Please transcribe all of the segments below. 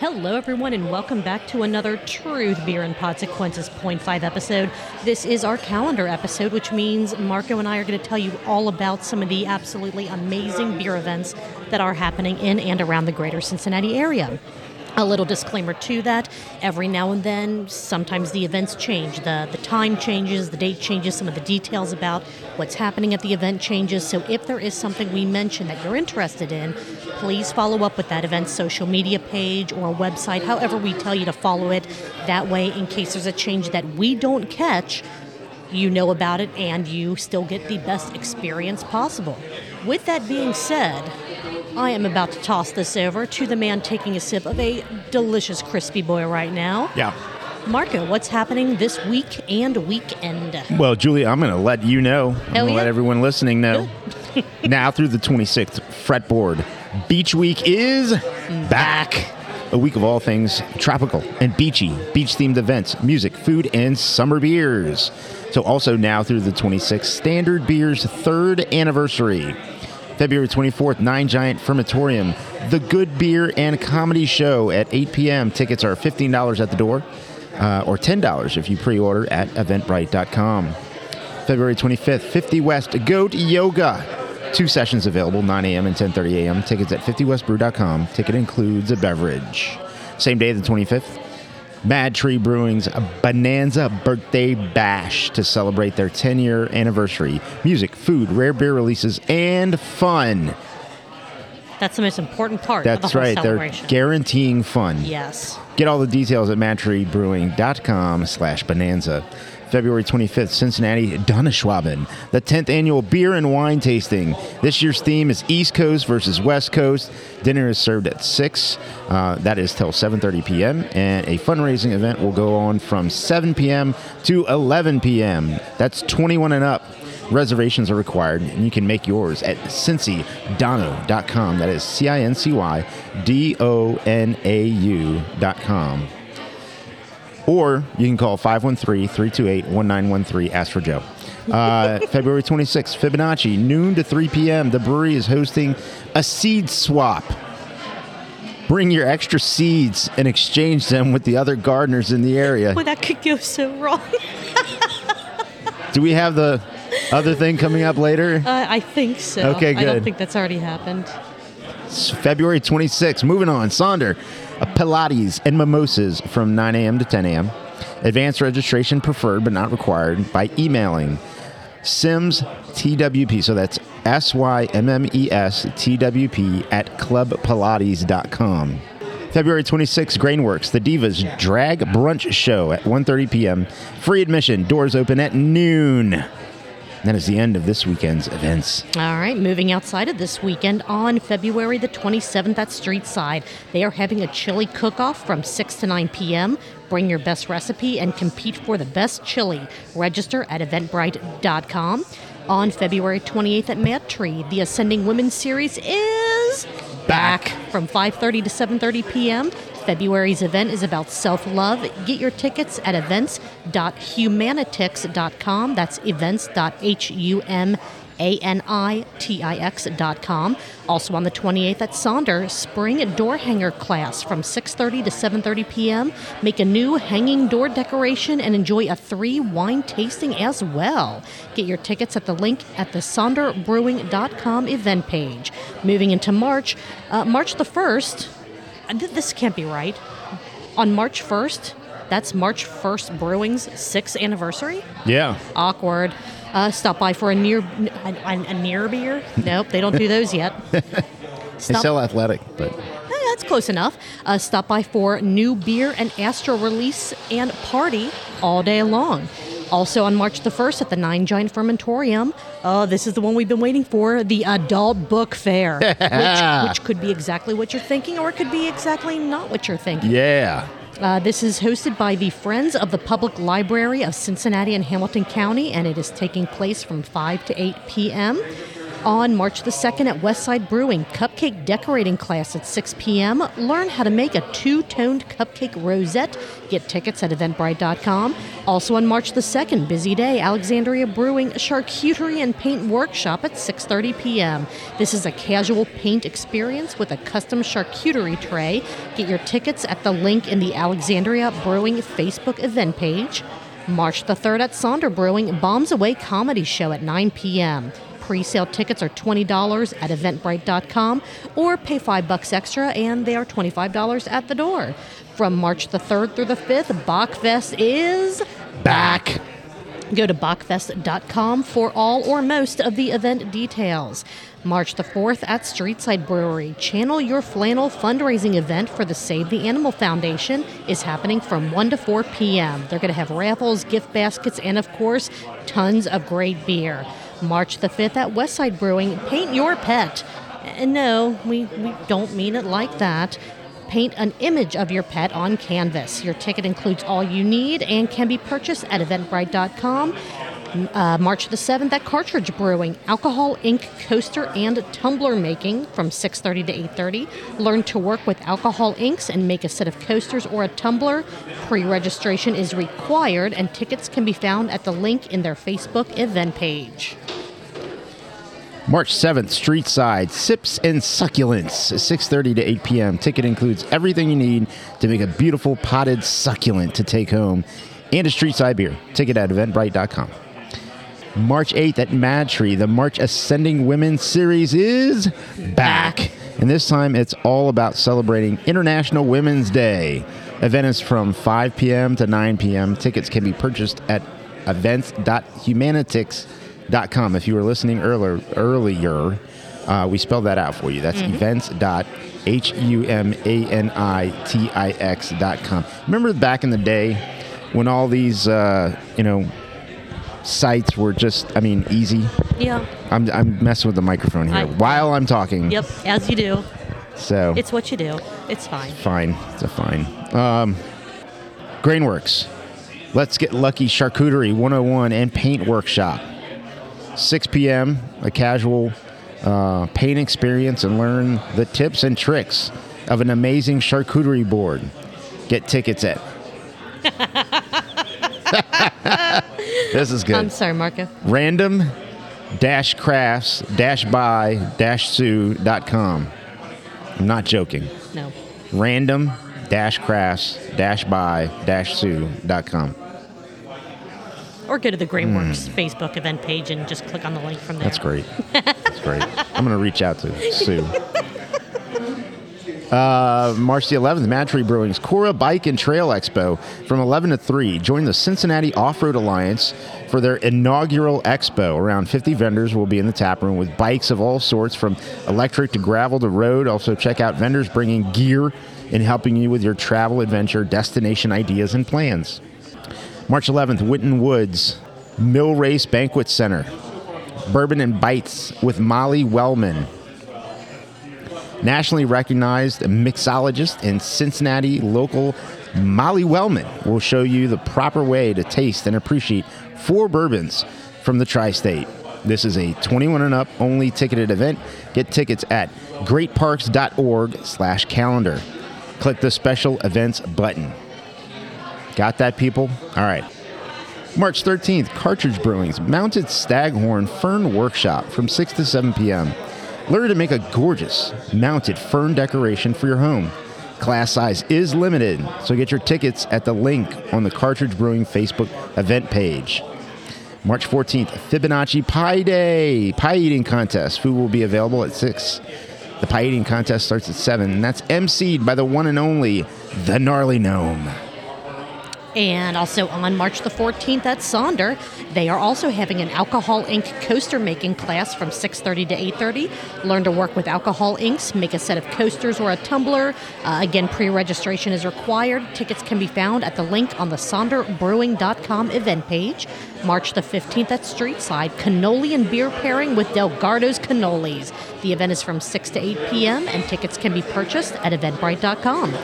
Hello, everyone, and welcome back to another Truth Beer and Consequences 0.5 episode. This is our calendar episode, which means Marco and I are going to tell you all about some of the absolutely amazing beer events that are happening in and around the greater Cincinnati area. A little disclaimer to that every now and then, sometimes the events change. The, the time changes, the date changes, some of the details about what's happening at the event changes. So if there is something we mention that you're interested in, please follow up with that event's social media page or website, however we tell you to follow it. That way, in case there's a change that we don't catch, you know about it and you still get the best experience possible. With that being said, I am about to toss this over to the man taking a sip of a delicious crispy boy right now. Yeah. Marco, what's happening this week and weekend? Well, Julie, I'm going to let you know. I'm going to yeah. let everyone listening know. now through the 26th, fretboard. Beach Week is back. A week of all things tropical and beachy, beach themed events, music, food, and summer beers. So, also now through the 26th, Standard Beer's third anniversary. February 24th, Nine Giant Fermentorium, the Good Beer and Comedy Show at 8 p.m. Tickets are $15 at the door uh, or $10 if you pre order at eventbrite.com. February 25th, 50 West Goat Yoga. Two sessions available, 9 a.m. and 10.30 a.m. Tickets at 50westbrew.com. Ticket includes a beverage. Same day, the 25th, Mad Tree Brewing's Bonanza Birthday Bash to celebrate their 10 year anniversary. Music, food, rare beer releases, and fun. That's the most important part of the That's whole right. They're guaranteeing fun. yes. Get all the details at madtreebrewing.com slash bonanza. February 25th, Cincinnati Donauschwaben, the 10th annual beer and wine tasting. This year's theme is East Coast versus West Coast. Dinner is served at 6. Uh, that is till 7.30 p.m. And a fundraising event will go on from 7 p.m. to 11 p.m. That's 21 and up. Reservations are required, and you can make yours at cincydono.com. That is C-I-N-C-Y D-O-N-A-U dot com. Or you can call 513-328-1913. Ask for Joe. Uh, February 26th, Fibonacci, noon to 3 p.m. The brewery is hosting a seed swap. Bring your extra seeds and exchange them with the other gardeners in the area. Boy, that could go so wrong. Do we have the other thing coming up later? Uh, I think so. Okay, good. I don't think that's already happened. It's February 26th. Moving on. Sonder, Pilates and mimosas from 9 a.m. to 10 a.m. Advanced registration preferred but not required by emailing Symmes TWP. So that's S Y M M E S T W P at clubpilates.com. February 26th, Grainworks, the Divas Drag Brunch Show at 1.30 p.m. Free admission. Doors open at noon. That is the end of this weekend's events. All right, moving outside of this weekend on February the 27th at Street Side, they are having a chili cook off from 6 to 9 p.m. Bring your best recipe and compete for the best chili. Register at eventbrite.com. On February 28th at Mad Tree, the Ascending Women's Series is Back. from 5:30 to 7:30 p.m. February's event is about self-love. Get your tickets at events.humanitix.com. That's events.h-u-m-a-n-i-t-i-x.com. Also on the 28th at Sonder, spring door hanger class from 6:30 to 7:30 p.m. Make a new hanging door decoration and enjoy a free wine tasting as well. Get your tickets at the link at the sonderbrewing.com event page. Moving into March, uh, March the 1st, uh, th- this can't be right. On March 1st, that's March 1st Brewing's sixth anniversary. Yeah. Awkward. Uh, stop by for a near a, a, near beer. Nope, they don't do those yet. They sell athletic, but Eh, that's close enough. Uh, stop by for new beer and Astro release and party all day long. Also on March the 1st at the Nine Giant Fermentorium, oh, this is the one we've been waiting for the Adult Book Fair, which, which could be exactly what you're thinking or it could be exactly not what you're thinking. yeah. Uh, this is hosted by the Friends of the Public Library of Cincinnati and Hamilton County, and it is taking place from 5 to 8 p.m. On March the 2nd at Westside Brewing, cupcake decorating class at 6 p.m. Learn how to make a two toned cupcake rosette. Get tickets at eventbrite.com. Also on March the 2nd, busy day, Alexandria Brewing charcuterie and paint workshop at 6:30 p.m. This is a casual paint experience with a custom charcuterie tray. Get your tickets at the link in the Alexandria Brewing Facebook event page. March the 3rd at Sonder Brewing, Bombs Away Comedy Show at 9 p.m. Pre-sale tickets are $20 at eventbrite.com or pay 5 bucks extra and they are $25 at the door. From March the 3rd through the 5th, Bockfest is Back. Go to bockfest.com for all or most of the event details. March the 4th at Streetside Brewery, Channel Your Flannel fundraising event for the Save the Animal Foundation is happening from 1 to 4 p.m. They're going to have raffles, gift baskets, and of course, tons of great beer. March the 5th at Westside Brewing, Paint Your Pet. And no, we, we don't mean it like that. Paint an image of your pet on canvas. Your ticket includes all you need and can be purchased at eventbrite.com. Uh, March the 7th at Cartridge Brewing, alcohol ink coaster and tumbler making from 6:30 to 8:30. Learn to work with alcohol inks and make a set of coasters or a tumbler. Pre-registration is required and tickets can be found at the link in their Facebook event page. March 7th, Street Side, Sips and Succulents, 6.30 to 8 p.m. Ticket includes everything you need to make a beautiful potted succulent to take home and a Street Side beer. Ticket at eventbrite.com. March 8th at Mad Tree, the March Ascending Women Series is back. And this time it's all about celebrating International Women's Day. Event is from 5 p.m. to 9 p.m. Tickets can be purchased at events.humanitix.com. If you were listening earlier, earlier uh, we spelled that out for you. That's events.humanitix.com. Remember back in the day when all these, uh, you know, sites were just, I mean, easy? Yeah. I'm, I'm messing with the microphone here I- while I'm talking. Yep, as you do. So It's what you do. It's fine. fine. It's a fine. Um, Grainworks. Let's get lucky charcuterie 101 and paint workshop. 6 p.m. A casual uh, paint experience and learn the tips and tricks of an amazing charcuterie board. Get tickets at. this is good I'm sorry, Marco. random dash crafts dash by dash sue.com. I'm not joking. No. Random dash crafts dash by dash sue.com. Or go to the Grainworks Facebook event page and just click on the link from there. Hmm. That's great. That's great. I'm going to reach out to Sue. Uh, March the 11th, Mad Brewing's Cora Bike and Trail Expo from 11 to 3. Join the Cincinnati Off Road Alliance for their inaugural expo. Around 50 vendors will be in the tap room with bikes of all sorts, from electric to gravel to road. Also, check out vendors bringing gear and helping you with your travel adventure, destination ideas, and plans. March 11th, Winton Woods, Mill Race Banquet Center. Bourbon and Bites with Molly Wellman. Nationally recognized mixologist and Cincinnati local Molly Wellman will show you the proper way to taste and appreciate four bourbons from the tri state. This is a 21 and up only ticketed event. Get tickets at greatparks.org slash calendar. Click the special events button. Got that, people? All right. March 13th, Cartridge Brewing's Mounted Staghorn Fern Workshop from 6 to 7 p.m. Learn to make a gorgeous mounted fern decoration for your home. Class size is limited, so get your tickets at the link on the Cartridge Brewing Facebook event page. March 14th, Fibonacci Pie Day, pie eating contest. Food will be available at 6. The pie eating contest starts at 7, and that's emceed by the one and only, the Gnarly Gnome. And also on March the 14th at Sonder, they are also having an alcohol ink coaster making class from 6:30 to 8:30. Learn to work with alcohol inks, make a set of coasters or a tumbler. Uh, again, pre-registration is required. Tickets can be found at the link on the SonderBrewing.com event page. March the 15th at Streetside, cannoli and beer pairing with Delgardo's Cannolis. The event is from 6 to 8 p.m. and tickets can be purchased at Eventbrite.com.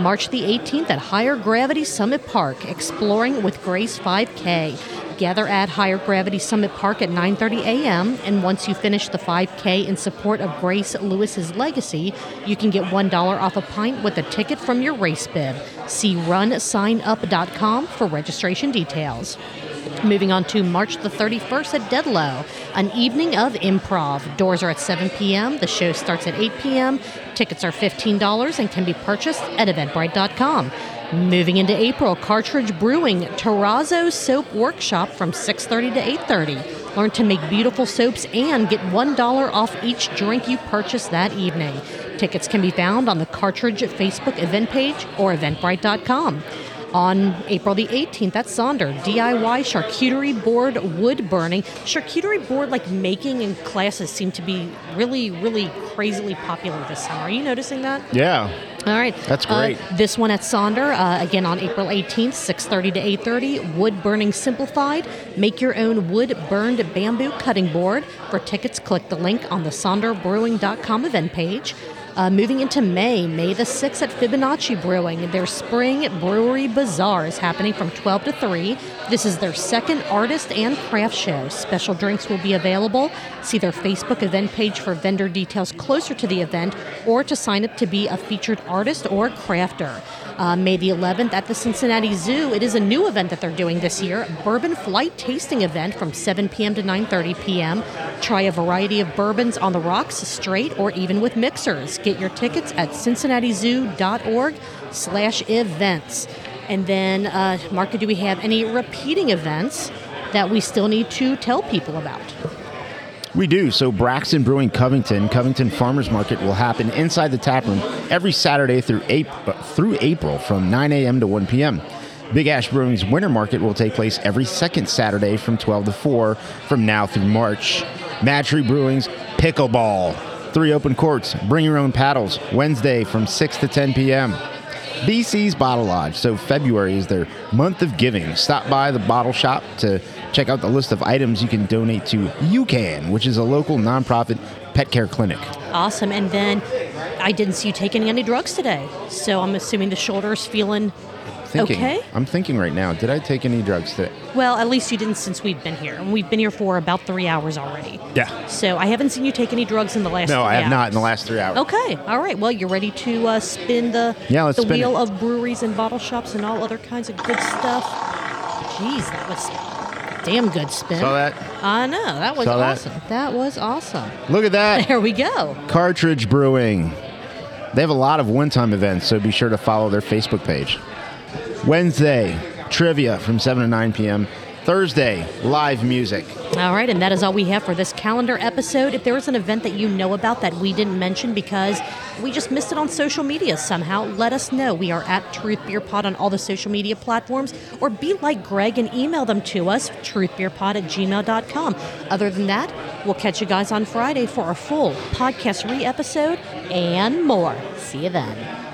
March the 18th at Higher Gravity Summit Park, exploring with Grace 5K. gather at Higher Gravity Summit Park at 9:30 a.m. And once you finish the 5K in support of Grace Lewis's legacy, you can get one dollar off a pint with a ticket from your race bib. See runsignup.com for registration details. Moving on to March the 31st at Deadlow, an evening of improv. Doors are at 7 p.m. The show starts at 8 p.m. Tickets are $15 and can be purchased at eventbrite.com. Moving into April, Cartridge Brewing Terrazzo Soap Workshop from 6:30 to 8:30. Learn to make beautiful soaps and get $1 off each drink you purchase that evening. Tickets can be found on the Cartridge Facebook event page or eventbrite.com. On April the 18th at Sonder, DIY charcuterie board wood burning. Charcuterie board like making and classes seem to be really, really crazily popular this summer. Are you noticing that? Yeah. All right. That's Uh, great. this one at Sonder, uh, again on April 18th, 6.30 to 8.30, Wood Burning Simplified. Make your own wood burned bamboo cutting board. For tickets, click the link on the sonderbrewing.com event page. Uh, moving into May, May the 6th at Fibonacci Brewing, their spring brewery bazaar is happening from 12 to 3. This is their second artist and craft show. Special drinks will be available. See their Facebook event page for vendor details closer to the event or to sign up to be a featured artist or crafter. Uh, May the 11th at the Cincinnati Zoo, it is a new event that they're doing this year, Bourbon Flight Tasting Event from 7 p.m. to 9:30 p.m. Try a variety of bourbons on the rocks, straight or even with mixers. Get your tickets at cincinnatizoo.org/slash-events. And then, uh, Marco, do we have any repeating events that we still need to tell people about? We do. So Braxton Brewing Covington, Covington Farmers Market will happen inside the tap room every Saturday through April, through April from 9 a.m. to 1 p.m. Big Ash Brewing's Winter Market will take place every second Saturday from 12 to 4 from now through March. Mad Tree Brewing's Pickleball. Three open courts. Bring your own paddles. Wednesday from 6 to 10 p.m. BC's Bottle Lodge. So February is their month of giving. Stop by the bottle shop to check out the list of items you can donate to UCAN, which is a local nonprofit pet care clinic. Awesome. And then I didn't see you taking any drugs today. So I'm assuming the shoulder's feeling Thinking, Okay. I'm thinking right now, did I take any drugs today? well, at least you didn't since we've been here. And we've been here for about three hours already. Yeah. So I haven't seen you take any drugs in the last No, I have not in the last three hours. Okay. All right. Well, you're ready to uh, spin the Yeah, let's the spin wheel it. of breweries and bottle shops and all other kinds of good stuff. Jeez, that was damn good spin. Saw that? I know. That was Saw that? awesome. That was awesome. Look at that. There we go. Cartridge Brewing. They have a lot of one time events, so be sure to follow their Facebook page. Wednesday, trivia from 7 to 9 p.m. Thursday, live music. All right, and that is all we have for this calendar episode. If there is an event that you know about that we didn't mention because we just missed it on social media somehow, let us know. We are at Truth Beer Pod on all the social media platforms, or be like Greg and email them to us, truthbeerpod at gmail.com. Other than that, we'll catch you guys on Friday for our full podcast re episode and more. See you then.